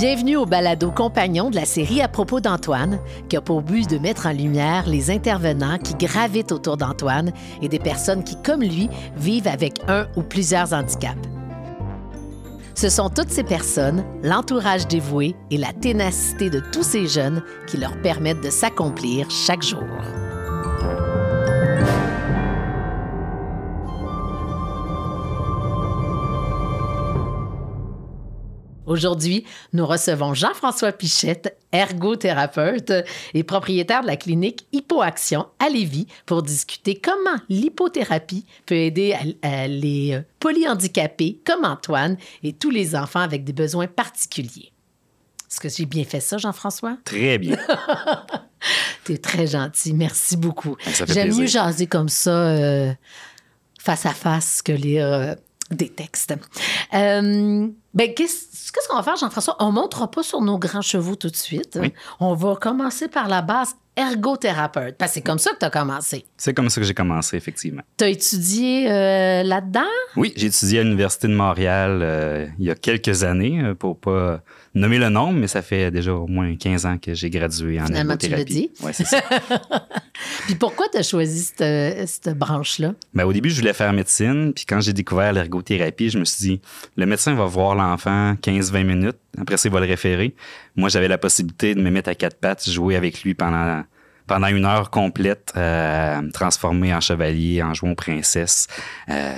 Bienvenue au balado compagnon de la série à propos d'Antoine, qui a pour but de mettre en lumière les intervenants qui gravitent autour d'Antoine et des personnes qui, comme lui, vivent avec un ou plusieurs handicaps. Ce sont toutes ces personnes, l'entourage dévoué et la ténacité de tous ces jeunes qui leur permettent de s'accomplir chaque jour. Aujourd'hui, nous recevons Jean-François Pichette, ergothérapeute et propriétaire de la clinique Hypoaction à Lévis pour discuter comment l'hypothérapie peut aider les euh, polyhandicapés comme Antoine et tous les enfants avec des besoins particuliers. Est-ce que j'ai bien fait ça, Jean-François? Très bien. tu es très gentil. Merci beaucoup. Ben, J'aime mieux jaser comme ça euh, face à face que lire euh, des textes. Euh, ben, qu'est-ce qu'on va faire, Jean-François? On ne montera pas sur nos grands chevaux tout de suite. On va commencer par la base ergothérapeute. Parce que c'est comme ça que tu as commencé. C'est comme ça que j'ai commencé, effectivement. Tu as étudié euh, là-dedans? Oui, j'ai étudié à l'Université de Montréal euh, il y a quelques années, pour pas nommer le nombre, mais ça fait déjà au moins 15 ans que j'ai gradué en Finalement, tu l'as dit. Oui, c'est ça. puis pourquoi tu as choisi cette, cette branche-là? Ben, au début, je voulais faire médecine. Puis quand j'ai découvert l'ergothérapie, je me suis dit, le médecin va voir l'enfant 15-20 minutes. Après ça, il va le référer. Moi, j'avais la possibilité de me mettre à quatre pattes, jouer avec lui pendant pendant une heure complète, euh, me transformer en chevalier, en jouant princesse. Euh,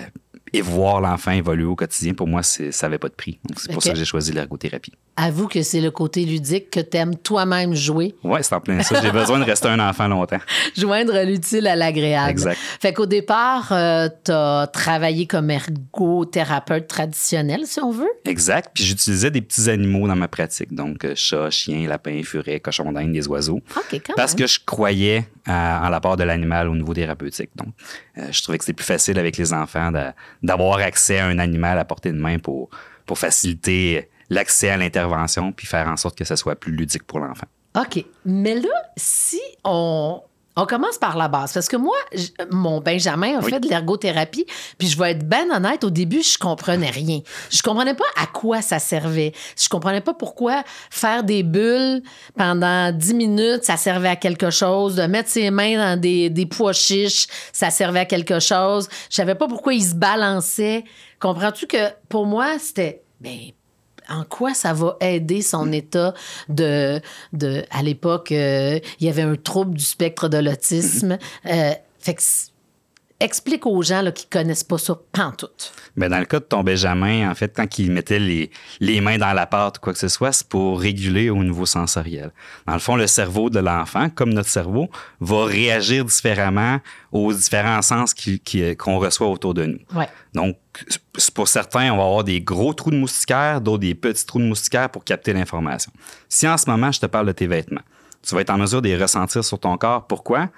et voir l'enfant évoluer au quotidien, pour moi, ça n'avait pas de prix. c'est pour ça que j'ai choisi l'ergothérapie. Avoue que c'est le côté ludique que tu aimes toi-même jouer. Oui, c'est en plein ça. J'ai besoin de rester un enfant longtemps. Joindre l'utile à l'agréable. Exact. Fait qu'au départ, euh, tu as travaillé comme ergothérapeute traditionnel, si on veut. Exact. Puis j'utilisais des petits animaux dans ma pratique. Donc, euh, chat, chien, lapin, furet, cochon d'Inde, des oiseaux. OK, quand Parce que je croyais en la part de l'animal au niveau thérapeutique. Donc, euh, je trouvais que c'était plus facile avec les enfants d'avoir accès à un animal à portée de main pour, pour faciliter l'accès à l'intervention puis faire en sorte que ça soit plus ludique pour l'enfant. OK. Mais là, si on, on commence par la base. Parce que moi, mon Benjamin a fait de l'ergothérapie, puis je vais être ben honnête, au début, je comprenais rien. Je comprenais pas à quoi ça servait. Je comprenais pas pourquoi faire des bulles pendant 10 minutes, ça servait à quelque chose. De mettre ses mains dans des, des pois chiches, ça servait à quelque chose. Je savais pas pourquoi il se balançait. Comprends-tu que pour moi, c'était... Ben, en quoi ça va aider son mm. état de, de à l'époque, euh, il y avait un trouble du spectre de l'autisme. Mm-hmm. Euh, fait que explique aux gens là, qui connaissent pas ça pantoute. Mais dans le cas de ton Benjamin, en fait, quand il mettait les, les mains dans la pâte ou quoi que ce soit, c'est pour réguler au niveau sensoriel. Dans le fond, le cerveau de l'enfant, comme notre cerveau, va réagir différemment aux différents sens qu'on reçoit autour de nous. Ouais. Donc, pour certains, on va avoir des gros trous de moustiquaire, d'autres des petits trous de moustiquaire pour capter l'information. Si en ce moment, je te parle de tes vêtements, tu vas être en mesure de les ressentir sur ton corps. Pourquoi?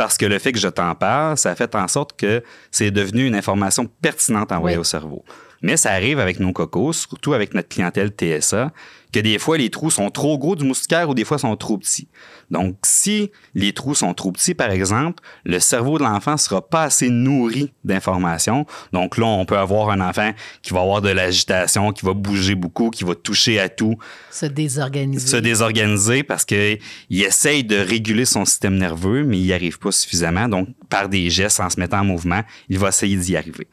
Parce que le fait que je t'en parle, ça a fait en sorte que c'est devenu une information pertinente à envoyer au cerveau. Mais ça arrive avec nos cocos, surtout avec notre clientèle TSA, que des fois les trous sont trop gros du moustiquaire ou des fois sont trop petits. Donc, si les trous sont trop petits, par exemple, le cerveau de l'enfant sera pas assez nourri d'informations. Donc là, on peut avoir un enfant qui va avoir de l'agitation, qui va bouger beaucoup, qui va toucher à tout. Se désorganiser. Se désorganiser parce qu'il essaye de réguler son système nerveux, mais il n'y arrive pas suffisamment. Donc, par des gestes, en se mettant en mouvement, il va essayer d'y arriver.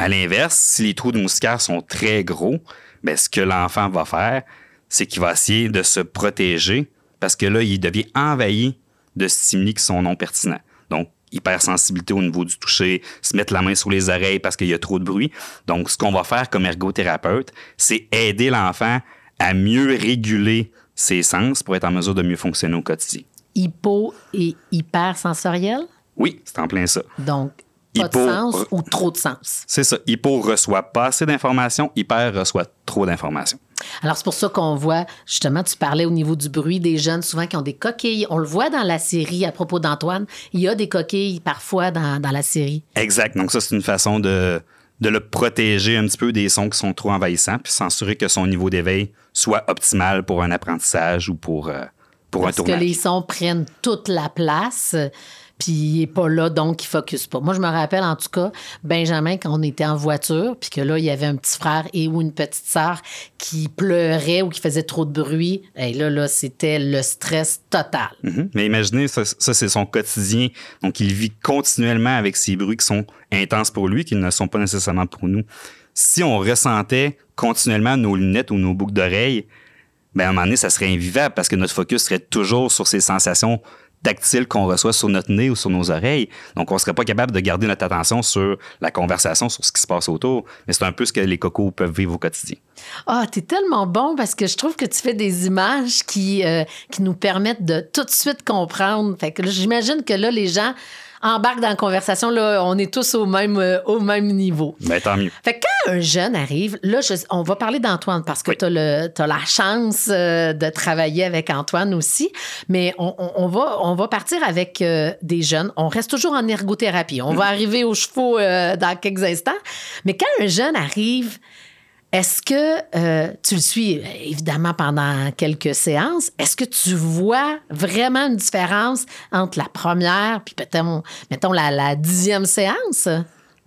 À l'inverse, si les trous de moustiquaire sont très gros, ben, ce que l'enfant va faire, c'est qu'il va essayer de se protéger parce que là, il devient envahi de stimuli qui sont non pertinents. Donc, hypersensibilité au niveau du toucher, se mettre la main sur les oreilles parce qu'il y a trop de bruit. Donc, ce qu'on va faire comme ergothérapeute, c'est aider l'enfant à mieux réguler ses sens pour être en mesure de mieux fonctionner au quotidien. Hypo et hypersensoriel? Oui, c'est en plein ça. Donc, pas de sens ou trop de sens. C'est ça. Hypo reçoit pas assez d'informations, hyper reçoit trop d'informations. Alors, c'est pour ça qu'on voit, justement, tu parlais au niveau du bruit des jeunes, souvent qui ont des coquilles. On le voit dans la série à propos d'Antoine. Il y a des coquilles parfois dans, la série. Exact. Donc, ça, c'est une façon de, de le protéger un petit peu des sons qui sont trop envahissants, puis s'assurer que son niveau d'éveil soit optimal pour un apprentissage ou pour, euh, pour un tournage. Parce que les sons prennent toute la place puis il n'est pas là, donc il ne focus pas. Moi, je me rappelle en tout cas, Benjamin, quand on était en voiture, puis que là, il y avait un petit frère et ou une petite sœur qui pleurait ou qui faisait trop de bruit, et là, là c'était le stress total. Mhm. Mais imaginez, ça, ça c'est son quotidien. Donc, il vit continuellement avec ces bruits qui sont intenses pour lui, qui ne sont pas nécessairement pour nous. Si on ressentait continuellement nos lunettes ou nos boucles d'oreilles, ben à un moment donné, ça serait invivable parce que notre focus serait toujours sur ces sensations tactile qu'on reçoit sur notre nez ou sur nos oreilles. Donc, on ne serait pas capable de garder notre attention sur la conversation, sur ce qui se passe autour. Mais c'est un peu ce que les cocos peuvent vivre au quotidien. Ah, tu es tellement bon parce que je trouve que tu fais des images qui, euh, qui nous permettent de tout de suite comprendre. Fait que j'imagine que là, les gens embarque dans la conversation, là, on est tous au même, euh, au même niveau. Ben, tant mieux. Fait que quand un jeune arrive, là, on va parler d'Antoine parce que tu as, la chance euh, de travailler avec Antoine aussi, mais on, va, on va partir avec euh, des jeunes. On reste toujours en ergothérapie. On va mm. arriver aux chevaux dans quelques instants. Mais quand un jeune arrive, est-ce que euh, tu le suis évidemment pendant quelques séances? Est-ce que tu vois vraiment une différence entre la première puis peut-être, mettons, la, dixième séance?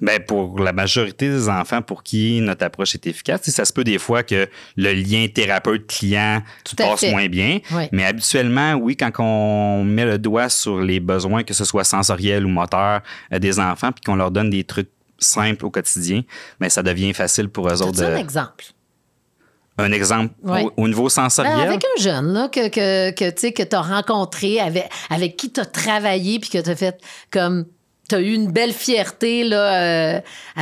Bien, pour la majorité des enfants pour qui notre approche est efficace, ça se peut des fois que le lien thérapeute-client passe moins bien. Mais habituellement, oui, quand on met le doigt sur les besoins, que ce soit sensoriels ou moteurs euh, des enfants, puis qu'on leur donne des trucs simple au quotidien, mais ça devient facile pour eux autres. Un exemple? Un exemple au, niveau sensoriel? Ben, avec un jeune là, que, que, que tu as rencontré, avec, avec qui tu as travaillé, puis que tu as fait comme tu as eu une belle fierté là, euh, euh,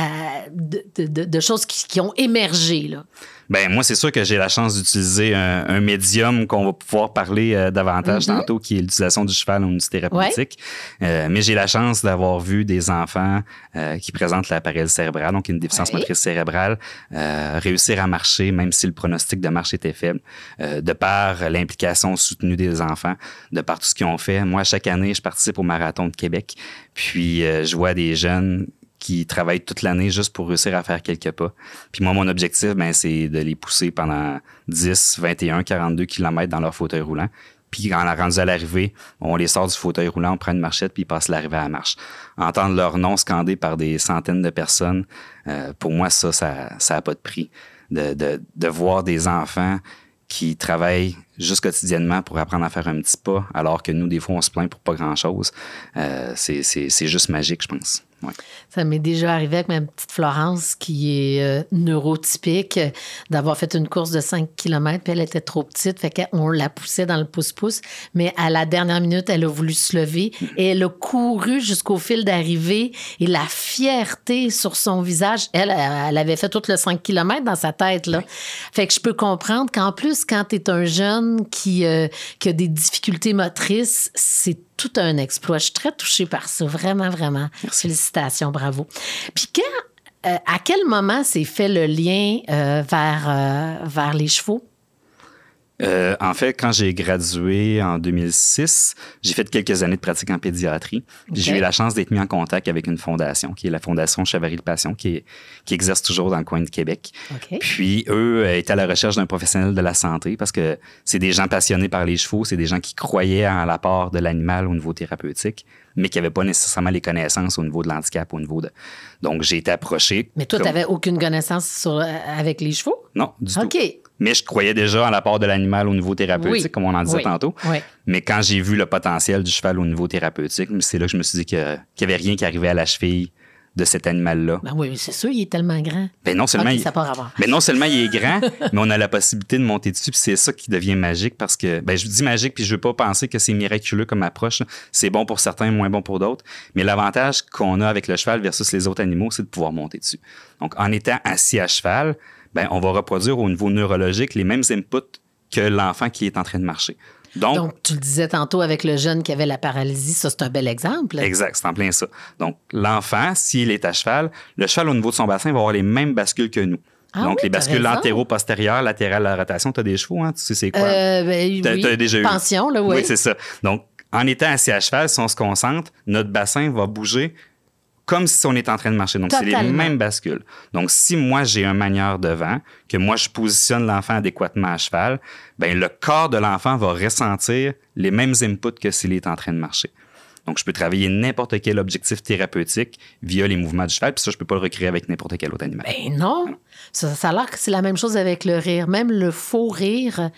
de, de, de, choses qui, qui, ont émergé. Là. Ben moi, c'est sûr que j'ai la chance d'utiliser un, médium qu'on va pouvoir parler euh, davantage mm-hmm. tantôt, qui est l'utilisation du cheval en outil thérapeutique. Euh, mais j'ai la chance d'avoir vu des enfants euh, qui présentent la paralysie cérébrale, donc une déficience motrice cérébrale, réussir à marcher, même si le pronostic de marche était faible, de par l'implication soutenue des enfants, de par tout ce qu'ils ont fait. Moi, chaque année, je participe au marathon de Québec, puis je vois des jeunes qui travaillent toute l'année juste pour réussir à faire quelques pas. Puis moi, mon objectif, ben, c'est de les pousser pendant 10, 21, 42 km dans leur fauteuil roulant. Puis quand on a rendu à l'arrivée, on les sort du fauteuil roulant, on prend une marchette, puis ils passent l'arrivée à la marche. Entendre leur nom scandé par des centaines de personnes, euh, pour moi, ça, ça n'a pas de prix. De, de, de voir des enfants qui travaillent juste quotidiennement pour apprendre à faire un petit pas, alors que nous, des fois, on se plaint pour pas grand-chose. Euh, c'est juste magique, je pense. Ça m'est déjà arrivé avec ma petite Florence qui est euh, neurotypique d'avoir fait une course de 5 km puis elle était trop petite, fait qu'on la poussait dans le pouce-pouce, mais à la dernière minute, elle a voulu se lever et elle a couru jusqu'au fil d'arrivée et la fierté sur son visage, elle, elle avait fait tout le 5 km dans sa tête là. Fait que je peux comprendre qu'en plus quand tu es un jeune qui, euh, qui a des difficultés motrices, c'est tout un exploit. Je suis très touchée par ça, vraiment, vraiment. Félicitations, bravo. Puis quand, euh, à quel moment s'est fait le lien euh, vers, vers les chevaux? Euh, en fait, quand j'ai gradué en 2006, j'ai fait quelques années de pratique en pédiatrie. J'ai eu la chance d'être mis en contact avec une fondation, qui est la Fondation Chevalier de Passion, qui, qui exerce toujours dans le coin de Québec. Puis, eux euh, étaient à la recherche d'un professionnel de la santé parce que c'est des gens passionnés par les chevaux, c'est des gens qui croyaient en l'apport de l'animal au niveau thérapeutique mais qui n'avaient pas nécessairement les connaissances au niveau de l'handicap, au niveau de... Donc, j'ai été approché. Mais toi, tu n'avais aucune connaissance sur, euh, avec les chevaux? Non, du tout mais je croyais déjà en l'apport de l'animal au niveau thérapeutique, comme on en disait tantôt. Mais quand j'ai vu le potentiel du cheval au niveau thérapeutique, c'est là que je me suis dit qu'il n'y avait rien qui arrivait à la cheville de cet animal-là. Ben oui, c'est sûr, il est tellement grand. Ben non seulement, il... Ben non seulement il est grand, mais on a la possibilité de monter dessus, puis c'est ça qui devient magique parce que, ben je dis magique, puis je veux pas penser que c'est miraculeux comme approche. C'est bon pour certains, moins bon pour d'autres. Mais l'avantage qu'on a avec le cheval versus les autres animaux, c'est de pouvoir monter dessus. Donc, en étant assis à cheval, ben, on va reproduire au niveau neurologique les mêmes inputs que l'enfant qui est en train de marcher. Donc, tu le disais tantôt avec le jeune qui avait la paralysie, ça, c'est un bel exemple. Exact, c'est en plein ça. Donc, l'enfant, s'il est à cheval, le cheval, au niveau de son bassin, va avoir les mêmes bascules que nous. Ah Donc, les bascules antéro-postérieures, latérales, la rotation, tu as des chevaux, hein? Tu sais c'est quoi? Euh, ben, oui. as déjà eu. Pension, là, oui. Oui, c'est ça. Donc, en étant assis à cheval, si on se concentre, notre bassin va bouger comme si on était en train de marcher. Donc, c'est les mêmes bascules. Donc, si moi, j'ai un manieur devant, que moi, je positionne l'enfant adéquatement à cheval, ben le corps de l'enfant va ressentir les mêmes inputs que s'il est en train de marcher. Donc, je peux travailler n'importe quel objectif thérapeutique via les mouvements du cheval, puis ça, je peux pas le recréer avec n'importe quel autre animal. Ben non. Ça, ça a l'air que c'est la même chose avec le rire. Même le faux rire,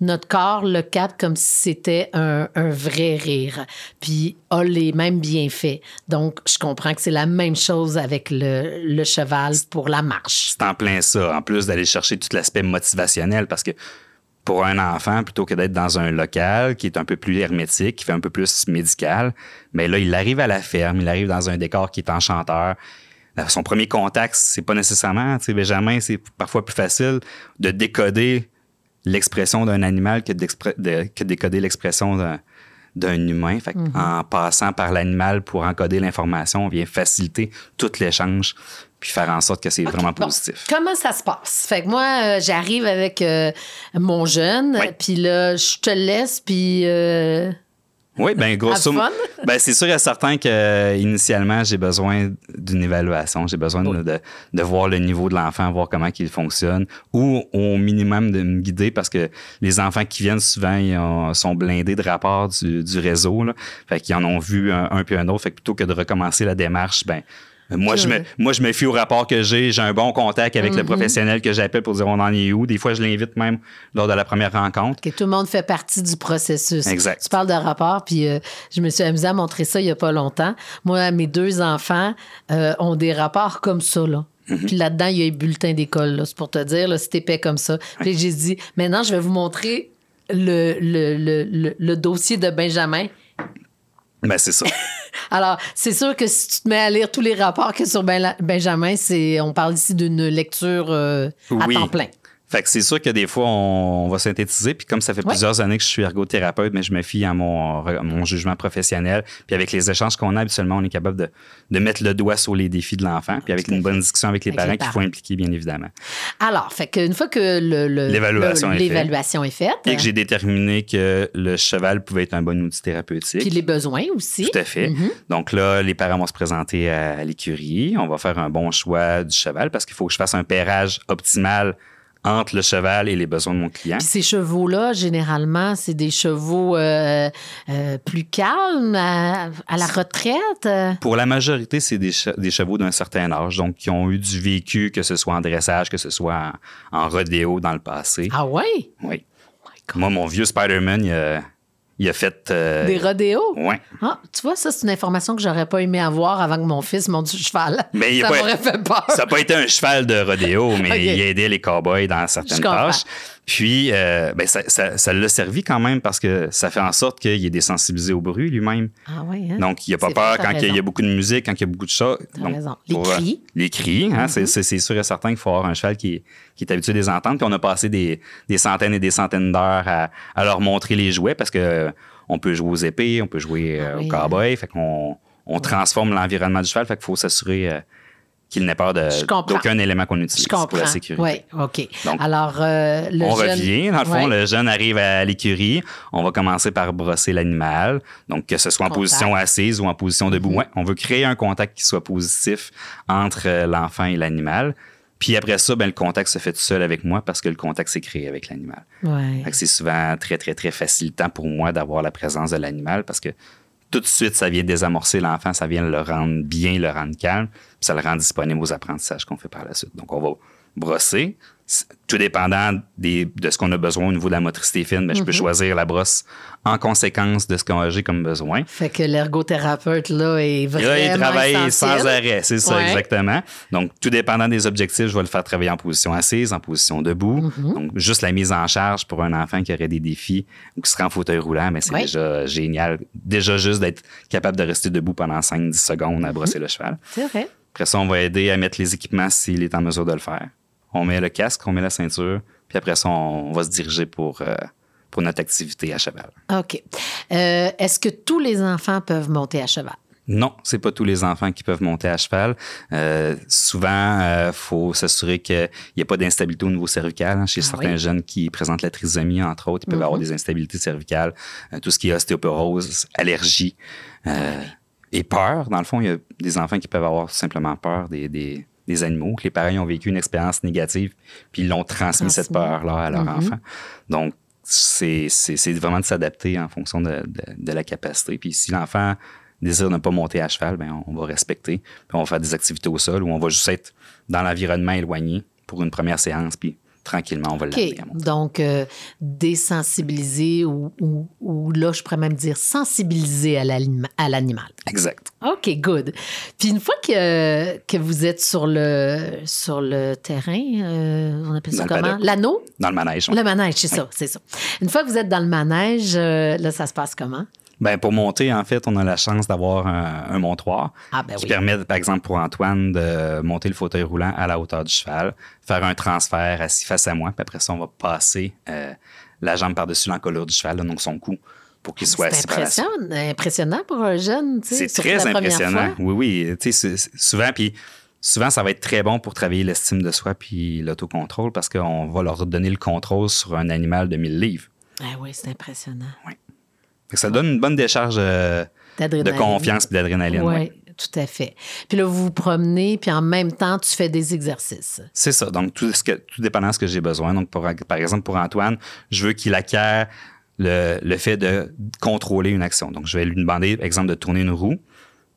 notre corps le capte comme si c'était un, vrai rire, puis a les mêmes bienfaits. Donc, je comprends que c'est la même chose avec le, le cheval pour la marche. C'est en plein ça, en plus d'aller chercher tout l'aspect motivationnel, parce que pour un enfant, plutôt que d'être dans un local qui est un peu plus hermétique, qui fait un peu plus médical, mais là, il arrive à la ferme, il arrive dans un décor qui est enchanteur. Son premier contact, c'est pas nécessairement, tu sais, Benjamin, c'est parfois plus facile de décoder l'expression d'un animal que, de, que décoder l'expression d'un humain. Fait Mhm. En passant par l'animal pour encoder l'information, on vient faciliter tout l'échange puis faire en sorte que c'est vraiment Bon, positif. comment ça se passe? Fait que moi, euh, j'arrive avec euh, mon jeune, Oui. puis là, je te laisse, puis... euh, Oui, ben grosso modo. Ben, c'est sûr et certain que euh, initialement, j'ai besoin d'une évaluation. J'ai besoin de, de, de voir le niveau de l'enfant, voir comment il fonctionne, ou au minimum de me guider parce que les enfants qui viennent souvent ils ont- sont blindés de rapports du, du réseau. Là. Fait qu'ils en ont vu un, un puis un autre. Fait que plutôt que de recommencer la démarche, ben moi, je me, moi, je me fie au rapport que j'ai. J'ai un bon contact avec le Mhm. professionnel que j'appelle pour dire on en est où. Des fois, je l'invite même lors de la première rencontre. que tout le monde fait partie du processus. Exact. Tu parles de rapport, puis euh, je me suis amusée à montrer ça il y a pas longtemps. Moi, mes deux enfants euh, ont des rapports comme ça, là. Mm-hmm. Puis là-dedans, il y a les bulletins d'école, c'est pour te dire, là, c'est épais comme ça. Puis j'ai dit, maintenant, je vais vous montrer le, le, le- le dossier de Benjamin. Ben, c'est ça. Alors, c'est sûr que si tu te mets à lire tous les rapports que sur Ben- Benjamin, c'est, on parle ici d'une lecture euh, à Oui. temps plein. Fait que c'est sûr que des fois, on, on va synthétiser. Puis comme ça fait Ouais. plusieurs années que je suis ergothérapeute, mais je me fie à mon, à mon jugement professionnel. Puis avec les échanges qu'on a habituellement, on est capable de, de mettre le doigt sur les défis de l'enfant. Puis avec une bonne discussion avec les Avec parents les qu'il faut impliquer, bien évidemment. Alors, fait qu'une fois que le- le- L'évaluation le- est faite. l'évaluation est faite, Et que j'ai déterminé que le cheval pouvait être un bon outil thérapeutique. puis les besoins aussi. Tout à fait. Mhm. Donc là, les parents vont se présenter à l'écurie. On va faire un bon choix du cheval parce qu'il faut que je fasse un pairage optimal entre le cheval et les besoins de mon client. Puis ces chevaux-là, généralement, c'est des chevaux euh, euh, plus calmes, à, à la retraite? Pour la majorité, c'est des, che- des chevaux d'un certain âge, donc qui ont eu du vécu, que ce soit en dressage, que ce soit en, en rodéo dans le passé. Ah ouais? Oui. Oh. Moi, mon vieux Spider-Man, il a, il a fait. euh, Des rodéos? Ouais. Ah, tu vois, ça, c'est une information que j'aurais pas aimé avoir avant que mon fils monte le cheval. Mais ça pas- m'aurait fait peur. Ça n'a pas été un cheval de rodéo, mais il a aidé les cowboys dans certaines tâches. Puis, euh, ben, ça, ça, ça l'a servi quand même parce que ça fait en sorte qu'il est désensibilisé au bruit lui-même. Ah ouais, hein? Donc, il n'a pas peur quand il y a beaucoup de musique, quand il y a beaucoup de Donc, raison. Les pour, euh, cris. Les cris, hein, c'est- c'est c'est sûr et certain qu'il faut avoir un cheval qui est, qui est habitué de les entendre. Puis on a passé des, des centaines et des centaines d'heures à, à leur montrer les jouets parce que euh, on peut jouer aux épées, on peut jouer euh, Ah oui, au cowboy. Fait qu'on on transforme l'environnement du cheval. Fait qu'il faut s'assurer qu'il n'ait peur d'aucun élément qu'on utilise Je pour la sécurité. Oui, OK. Donc, Alors, euh, le on jeune- revient. Dans le fond, Ouais. le jeune arrive à l'écurie. On va commencer par brosser l'animal. Donc, que ce soit en Contact. position assise ou en position debout. Ouais, on veut créer un contact qui soit positif entre euh, l'enfant et l'animal. Puis après ça, ben, le contact se fait tout seul avec moi parce que le contact s'est créé avec l'animal. Ouais. C'est souvent très, très, très facilitant pour moi d'avoir la présence de l'animal parce que tout de suite, ça vient désamorcer l'enfant, ça vient le rendre bien, le rendre calme, puis ça le rend disponible aux apprentissages qu'on fait par la suite. Donc, on va brosser. Tout dépendant des- de ce qu'on a besoin au niveau de la motricité fine, ben, je peux choisir la brosse en conséquence de ce que j'ai comme besoin. Fait que l'ergothérapeute, là, est vraiment là, il travaille essentiel. sans arrêt, c'est ça, Ouais. exactement. Donc, tout dépendant des objectifs, je vais le faire travailler en position assise, en position debout. Mm-hmm. Donc, juste la mise en charge pour un enfant qui aurait des défis ou qui serait en fauteuil roulant, mais c'est Ouais. déjà génial. Déjà juste d'être capable de rester debout pendant 5-10 secondes à brosser le cheval. C'est vrai. Après ça, on va aider à mettre les équipements s'il est en mesure de le faire. On met le casque, on met la ceinture, puis après ça, on va se diriger pour, euh, pour notre activité à cheval. OK. Euh, Est-ce que tous les enfants peuvent monter à cheval? Non, c'est pas tous les enfants qui peuvent monter à cheval. Euh, souvent, il faut s'assurer qu'il n'y a pas d'instabilité au niveau cervical. hein. Chez Ah certains oui. jeunes qui présentent la trisomie, entre autres, ils peuvent avoir des instabilités cervicales, euh, tout ce qui est ostéoporose, allergie euh, et peur. Dans le fond, il y a des enfants qui peuvent avoir simplement peur des, des, des animaux, que les parents ont vécu une expérience négative, puis ils l'ont transmis, cette peur-là à leur enfant. Donc, c'est vraiment de s'adapter en fonction de, de- de la capacité. Puis si l'enfant désire ne pas monter à cheval, ben, on va respecter. Puis on va faire des activités au sol ou on va juste être dans l'environnement éloigné pour une première séance, puis tranquillement, on va OK. l'amener à monter. Donc, euh, désensibiliser ou, ou- ou là, je pourrais même dire sensibiliser à l'anima- à l'animal. Exact. OK, good. Puis une fois que, que vous êtes sur le, sur le terrain, euh, on appelle ça Dans le comment? L'anneau? Dans le manège. ouais. Le manège, c'est ça, c'est ça. Une fois que vous êtes dans le manège, euh, là, ça se passe comment? Ben, pour monter, en fait, on a la chance d'avoir un, un montoir Ah, ben qui oui. permet, par exemple, pour Antoine, de monter le fauteuil roulant à la hauteur du cheval, faire un transfert assis face à moi, puis après ça, on va passer euh, la jambe par-dessus l'encolure du cheval, là, donc son cou, pour qu'il soit C'est assis par la suite. impressionnant, impressionnant pour un jeune, tu sais. C'est très la impressionnant. fois. Oui, oui. Tu sais, souvent, puis souvent, ça va être très bon pour travailler l'estime de soi puis l'autocontrôle parce qu'on va leur donner le contrôle sur un animal de 1000 livres. Ah oui, c'est impressionnant. Fait que ça donne une bonne décharge euh, de confiance et d'adrénaline. Oui, ouais. tout à fait. Puis là, vous vous promenez, puis en même temps, tu fais des exercices. C'est ça. Donc, tout, ce que, tout dépendant de ce que j'ai besoin. Donc, pour- par exemple, pour Antoine, je veux qu'il acquiert le, le fait de contrôler une action. Donc, je vais lui demander, par exemple, de tourner une roue.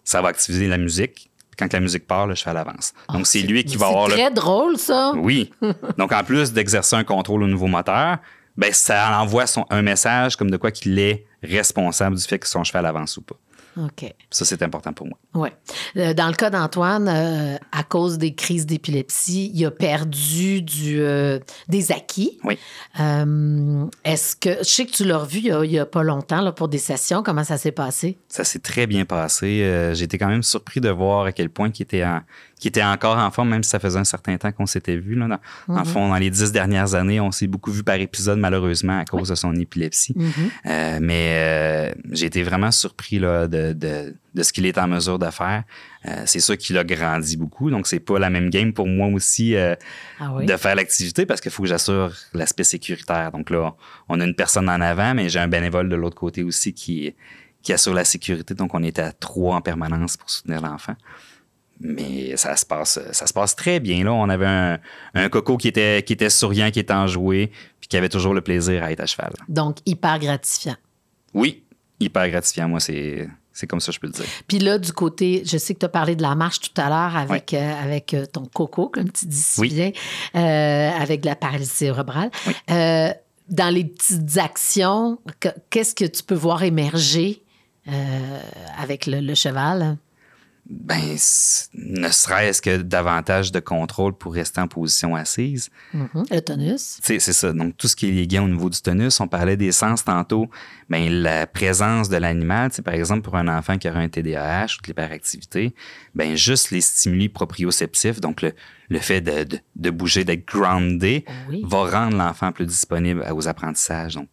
Ça va activer la musique. Quand la musique part, le cheval avance. Donc, c'est lui qui va Ah, C'est avoir le très drôle, ça. Oui. Donc, en plus d'exercer un contrôle au nouveau moteur, ben, ça envoie son, un message comme de quoi qu'il est responsable du fait que son cheval avance ou pas. OK. Ça, c'est important pour moi. Oui. Euh, Dans le cas d'Antoine, euh, à cause des crises d'épilepsie, il a perdu du, euh, des acquis. Oui. Euh, Est-ce que. Je sais que tu l'as revu il y a, il a pas longtemps là, pour des sessions. Comment ça s'est passé? Ça s'est très bien passé. Été quand même surpris de voir à quel point qu'il était, en- qu'il était encore en forme, même si ça faisait un certain temps qu'on s'était vu. Là, dans, Mhm. En fond, dans les dix dernières années, on s'est beaucoup vu par épisode, malheureusement, à cause de son épilepsie. Mhm. Euh, mais euh, j'ai été vraiment surpris là, de, de, de ce qu'il est en mesure de faire. Euh, c'est sûr qu'il a grandi beaucoup, donc c'est pas la même game pour moi aussi euh, Ah oui? de faire l'activité parce qu'il faut que j'assure l'aspect sécuritaire. Donc là, on a une personne en avant, mais j'ai un bénévole de l'autre côté aussi qui, qui assure la sécurité. Donc on est à trois en permanence pour soutenir l'enfant. Mais ça se passe, ça se passe très bien. Là, on avait un, un coco qui était, qui était souriant, qui était enjoué, puis qui avait toujours le plaisir à être à cheval. Donc, hyper gratifiant. Oui, hyper gratifiant. Moi, c'est, c'est comme ça, je peux le dire. Puis là, du côté, je sais que tu as parlé de la marche tout à l'heure avec, euh, avec euh, ton coco, comme tu dis si Oui. bien, euh, avec de la paralysie cérébrale. Oui. Euh, dans les petites actions, que- qu'est-ce que tu peux voir émerger avec le, le cheval? Ben, ne serait-ce que davantage de contrôle pour rester en position assise. Mhm. Le tonus. C'est ça. Donc, tout ce qui est lié au niveau du tonus, on parlait des sens tantôt. Ben, la présence de l'animal, par exemple, pour un enfant qui aurait un TDAH ou de l'hyperactivité, ben, juste les stimuli proprioceptifs, donc le, le fait de, de, de bouger, d'être groundé, Oui. va rendre l'enfant plus disponible aux apprentissages. Donc,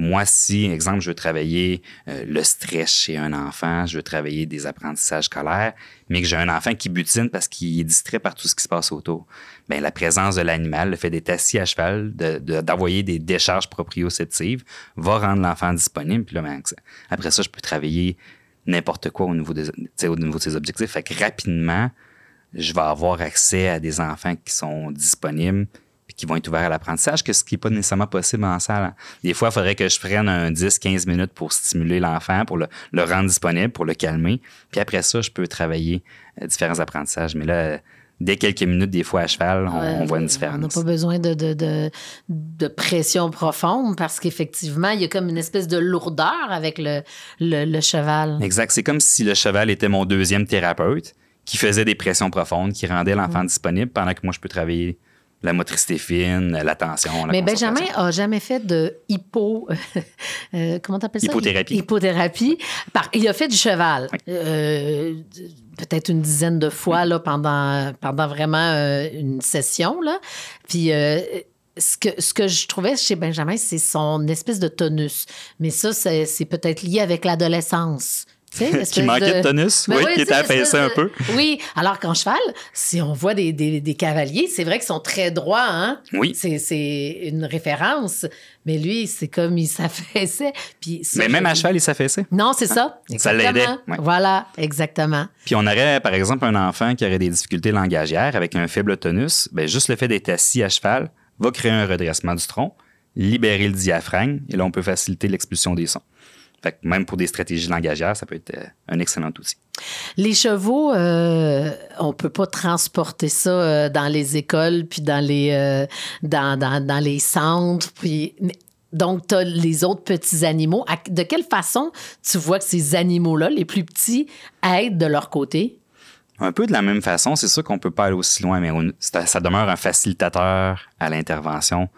moi, si, exemple, je veux travailler euh, le stress chez un enfant, je veux travailler des apprentissages scolaires, mais que j'ai un enfant qui butine parce qu'il est distrait par tout ce qui se passe autour, bien, la présence de l'animal, le fait d'être assis à cheval, de- de- d'envoyer des décharges proprioceptives, va rendre l'enfant disponible. Puis là, ben, après ça, je peux travailler n'importe quoi au niveau, au niveau de ses objectifs. Fait que rapidement, je vais avoir accès à des enfants qui sont disponibles qui vont être ouverts à l'apprentissage, que ce qui n'est pas nécessairement possible en salle. hein. Des fois, il faudrait que je prenne un 10-15 minutes pour stimuler l'enfant, pour le, le rendre disponible, pour le calmer. Puis après ça, je peux travailler euh, différents apprentissages. Mais là, euh, dès quelques minutes, des fois à cheval, on, on voit une Euh, On n'a différence. pas besoin de, de, de, de pression profonde parce qu'effectivement, il y a comme une espèce de lourdeur avec le, le, le cheval. Exact. C'est comme si le cheval était mon deuxième thérapeute qui faisait des pressions profondes, qui rendait l'enfant disponible pendant que moi, je peux travailler la motricité fine, l'attention, la Mais Benjamin a jamais fait de hypo. euh, comment t'appelles ça? Hypothérapie. Hypothérapie. Par, il a fait du cheval. Euh, Peut-être une dizaine de fois là, pendant, pendant vraiment euh, une session. Là. Puis. ce que, ce que je trouvais chez Benjamin, c'est son espèce de tonus. Mais ça, c'est peut-être lié avec l'adolescence. Qui manquait de tonus, Ben oui, oui, qui était affaissé un peu. Oui, alors qu'en cheval, si on voit des, des, des cavaliers, c'est vrai qu'ils sont très droits, hein? Oui. C'est, une référence, mais lui, c'est comme il s'affaissait. Puis ça, Mais même à cheval, il s'affaissait. Non, c'est ça. Ça l'aidait, Exactement. ouais. Voilà, exactement. Puis on aurait, par exemple, un enfant qui aurait des difficultés langagières avec un faible tonus, ben juste le fait d'être assis à cheval va créer un redressement du tronc, libérer le diaphragme, et là, on peut faciliter l'expulsion des sons. Fait que même pour des stratégies langagières, ça peut être euh, un excellent outil. Les chevaux, euh, on peut pas transporter ça euh, dans les écoles, puis dans les, euh, dans, dans, dans les centres, puis... mais- donc, tu as les autres petits animaux. De quelle façon tu vois que ces animaux-là, les plus petits, aident de leur côté? Un peu de la même façon, c'est sûr qu'on peut pas aller aussi loin, mais on- ça, ça demeure un facilitateur à l'intervention.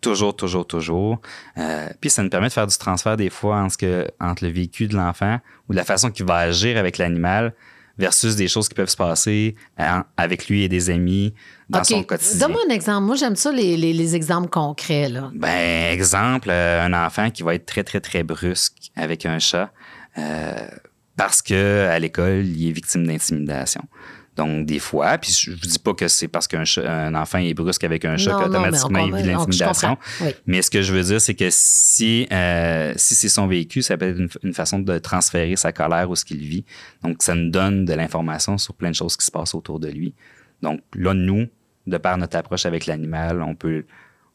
Toujours, toujours, toujours. Euh, puis ça nous permet de faire du transfert des fois entre, ce que- entre le vécu de l'enfant ou la façon qu'il va agir avec l'animal versus des choses qui peuvent se passer euh, avec lui et des amis dans son quotidien. Donne-moi un exemple. Moi, j'aime ça, les, les- les exemples concrets. Là. Ben, exemple, euh, un enfant qui va être très, très, très brusque avec un chat euh, parce que à l'école, il est victime d'intimidation. Donc, des fois, puis je ne dis pas que c'est parce qu'un enfant est brusque avec un chat Non, non, mais il vit l'intimidation. Oui. Mais ce que je veux dire, c'est que si, euh, si c'est son vécu, ça peut être une, une façon de transférer sa colère ou ce qu'il vit. Donc, ça nous donne de l'information sur plein de choses qui se passent autour de lui. Donc, là, nous, de par notre approche avec l'animal, on peut,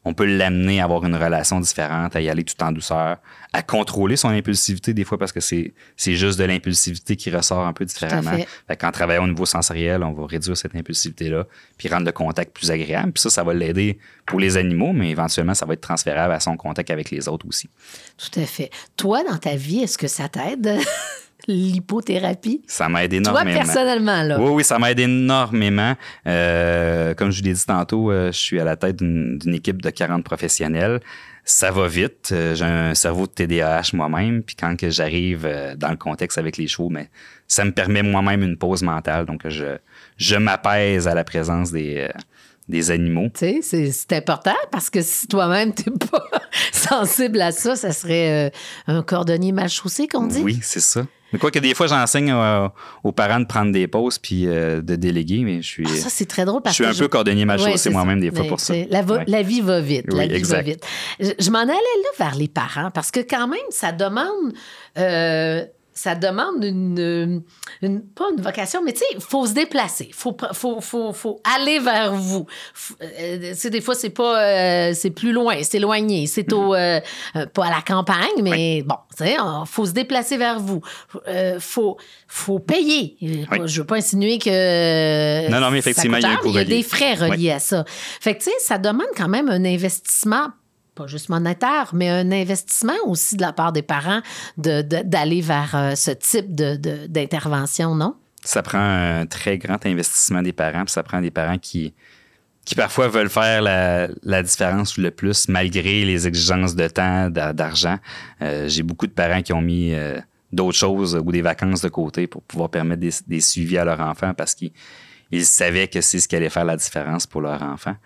on peut l'amener à avoir une relation différente, à y aller tout en douceur, à contrôler son impulsivité des fois parce que c'est, c'est juste de l'impulsivité qui ressort un peu différemment. fait. Fait qu'en travaillant au niveau sensoriel, on va réduire cette impulsivité-là, puis rendre le contact plus agréable. Puis ça, ça va l'aider pour les animaux, mais éventuellement, ça va être transférable à son contact avec les autres aussi. Tout à fait. Toi, dans ta vie, est-ce que ça t'aide, l'hypothérapie? Ça m'aide Toi, énormément. personnellement, là. Oui, oui, ça m'aide énormément. Euh, comme je l'ai dit tantôt, euh, je suis à la tête d'une équipe de 40 professionnels. Ça va vite. Euh, J'ai un cerveau de TDAH moi-même. Puis quand que j'arrive dans le contexte avec les chevaux, mais ça me permet moi-même une pause mentale. Donc, je, je m'apaise à la présence des, des animaux. Tu sais, c'est- important parce que si toi-même, tu n'es pas sensible à ça, ça serait euh, un cordonnier mal chaussé, qu'on dit. Oui, c'est ça. Mais quoi que des fois, j'enseigne euh, aux parents de prendre des pauses puis euh, de déléguer, mais je suis, Ah, ça, c'est très drôle je parce suis que un peu cordonnier mal chaussé moi-même des fois Mais pour ça. La, va- Ouais. la vie va vite. la Oui, vie exact. va vite. Je, je m'en allais là vers les parents parce que quand même, ça demande. Euh, ça demande une, une- pas une vocation, mais tu sais, il faut se déplacer. Il faut, faut, faut, faut aller vers vous. Euh, sais, des fois, c'est pas, euh, c'est plus loin, c'est éloigné, c'est au, euh, euh, pas à la campagne, mais bon, tu sais, il faut se déplacer vers vous. Il faut, faut payer. Oui. Je veux pas insinuer que. Non, non, mais ça effectivement, il y a un cher, coût mais Il y a relié. des frais reliés à ça. Fait que, tu sais, ça demande quand même un investissement pas juste monétaire, mais un investissement aussi de la part des parents d'aller vers euh, ce type d'intervention, non? ça prend un très grand investissement des parents, puis ça prend des parents qui, parfois veulent faire la, différence le plus malgré les exigences de temps, d'a- d'argent. Euh, J'ai beaucoup de parents qui ont mis euh, d'autres choses ou des vacances de côté pour pouvoir permettre des, des suivis à leur enfant parce qu'ils ils savaient que c'est ce qui allait faire la différence pour leur enfant.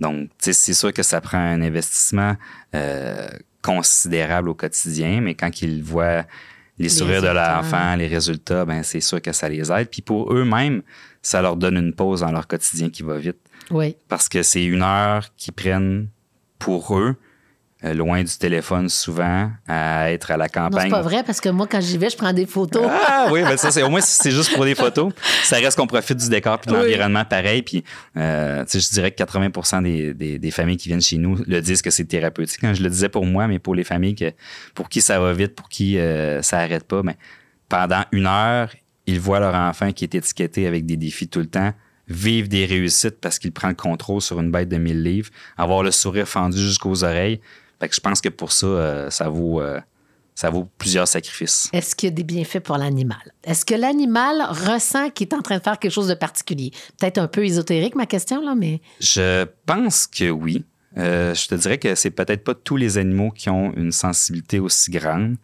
Donc, c'est sûr que ça prend un investissement euh, considérable au quotidien, mais quand ils voient les sourires de résultats. l'enfant, les résultats, ben c'est sûr que ça les aide. Puis pour eux-mêmes, ça leur donne une pause dans leur quotidien qui va vite. Oui. Parce que c'est une heure qu'ils prennent pour eux, loin du téléphone souvent, à être à la Non, c'est campagne. pas vrai parce que moi, quand j'y vais, je prends des photos. Ah oui, ben ça, c'est au moins si c'est juste pour des photos. Ça reste qu'on profite du décor puis de Oui. l'environnement pareil. Puis, euh, tu sais, je dirais que 80 des, des, des familles qui viennent chez nous le disent que c'est thérapeutique. Quand je le disais pour moi, mais pour les familles que, pour qui ça va vite, pour qui euh, ça arrête pas, mais pendant une heure, ils voient leur enfant qui est étiqueté avec des défis tout le temps vivre des réussites parce qu'il prend le contrôle sur une bête de 1000 livres, avoir le sourire fendu jusqu'aux oreilles. Fait que je pense que pour ça, euh, ça vaut... euh, ça vaut plusieurs sacrifices. Est-ce qu'il y a des bienfaits pour l'animal? Est-ce que l'animal ressent qu'il est en train de faire quelque chose de particulier? Peut-être un peu ésotérique, ma question, là, mais. Je pense que oui. Euh, je te dirais que c'est peut-être pas tous les animaux qui ont une sensibilité aussi grande,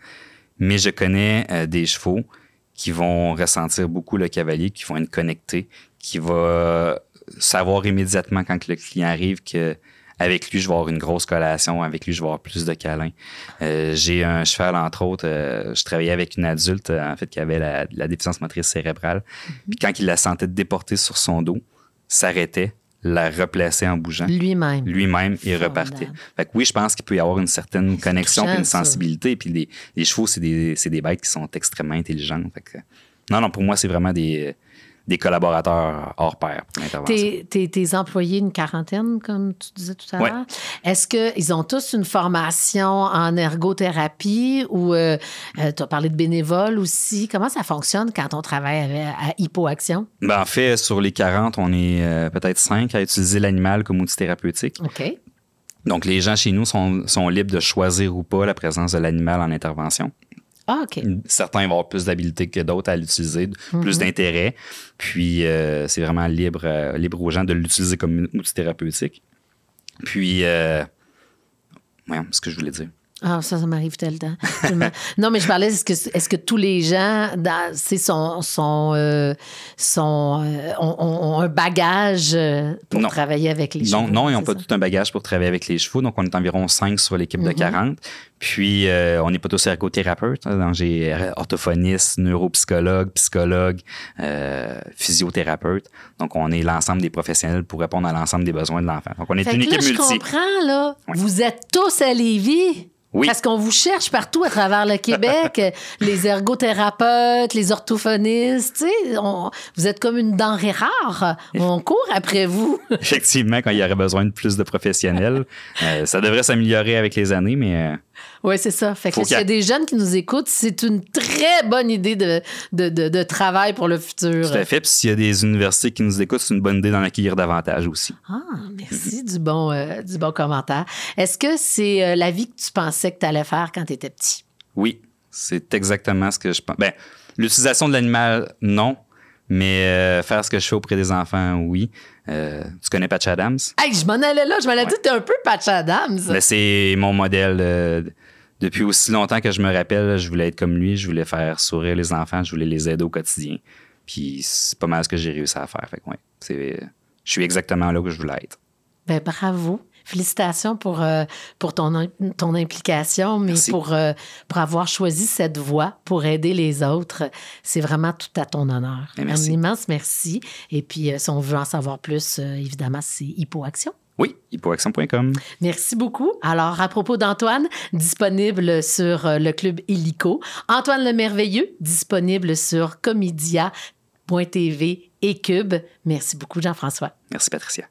mais je connais euh, des chevaux qui vont ressentir beaucoup le cavalier, qui vont être connectés, qui va savoir immédiatement quand le client arrive que avec lui, je vais avoir une grosse collation, avec lui, je vais avoir plus de câlins. Euh, j'ai un cheval, entre autres, euh, je travaillais avec une adulte, euh, en fait, qui avait la, la déficience motrice cérébrale. Puis quand il la sentait déporter sur son dos, s'arrêtait, la replaçait en bougeant Lui-même. lui-même et repartait. Fait que oui, je pense qu'il peut y avoir une certaine connexion et une ça. sensibilité. Puis les, les chevaux, c'est des, c'est des bêtes qui sont extrêmement intelligentes. Fait que, non, non, pour moi, c'est vraiment des, des collaborateurs hors pair. Tes, tes- tes employés, une quarantaine, comme tu disais tout à Ouais. l'heure, est-ce qu'ils ont tous une formation en ergothérapie ou tu as parlé de bénévoles aussi? Comment ça fonctionne quand on travaille à Hypoaction? Ben, en fait, sur les 40, on est euh, peut-être 5 à utiliser l'animal comme outil thérapeutique. OK. Donc, les gens chez nous sont, sont libres de choisir ou pas la présence de l'animal en intervention. Ah, OK. Certains vont avoir plus d'habileté que d'autres à l'utiliser, plus d'intérêt. Puis, euh, c'est vraiment libre, euh, libre aux gens de l'utiliser comme outil thérapeutique. Puis, euh, voyons, ce que je voulais dire. Ah, ça, ça m'arrive tout le temps. Non, mais je parlais, est-ce que, tous les gens dans, c'est sont, sont, euh, sont, euh, ont, un bagage euh, pour Non. travailler avec les Non, chevaux? non, ils n'ont pas ça? tout un bagage pour travailler avec les chevaux. Donc, on est environ 5 sur l'équipe de 40. Puis, euh, on n'est pas tous ergothérapeutes. hein. J'ai orthophoniste, neuropsychologue, psychologue, physiothérapeute. Donc, on est l'ensemble des professionnels pour répondre à l'ensemble des besoins de l'enfant. Donc, on est Fait une que là, équipe je multi. comprends, là. Vous êtes tous à Lévis? Oui. Parce qu'on vous cherche partout à travers le Québec, les ergothérapeutes, les orthophonistes, tu sais, on- vous êtes comme une denrée rare. On court après vous. Effectivement, quand il y aurait besoin de plus de professionnels, euh, ça devrait s'améliorer avec les années, mais euh, Oui, c'est ça. Fait que s'il y a des jeunes qui nous écoutent, c'est une très bonne idée de, de, de- de travail pour le futur. tout à fait. Puis s'il y a des universités qui nous écoutent, c'est une bonne idée d'en accueillir davantage aussi. Ah, merci du bon, euh, du bon commentaire. Est-ce que c'est euh, la vie que tu pensais que tu allais faire quand tu étais petit? Oui, c'est exactement ce que je pense. Ben, l'utilisation de l'animal, non. Mais euh, faire ce que je fais auprès des enfants, oui. Euh, tu connais Patch Adams? Hey, je m'en allais là, je m'en allais dit, t'es un peu Patch Adams. Ben, c'est mon modèle. euh, depuis aussi longtemps que je me rappelle, je voulais être comme lui. Je voulais faire sourire les enfants. Je voulais les aider au quotidien. Puis c'est pas mal ce que j'ai réussi à faire. Fait que, ouais, c'est, je suis exactement là où je voulais être. Ben, bravo. Félicitations pour, euh, pour ton, ton implication, mais Merci. pour, euh, pour avoir choisi cette voie pour aider les autres. C'est vraiment tout à ton honneur. Ben, merci. Un immense merci. Et puis, euh, si on veut en savoir plus, évidemment, c'est Hypoaction. Oui, hypoaction.com. Merci beaucoup. Alors, à propos d'Antoine, disponible sur le club Illico. Antoine le Merveilleux, disponible sur comédia.tv et Cube. Merci beaucoup, Jean-François. Merci, Patricia.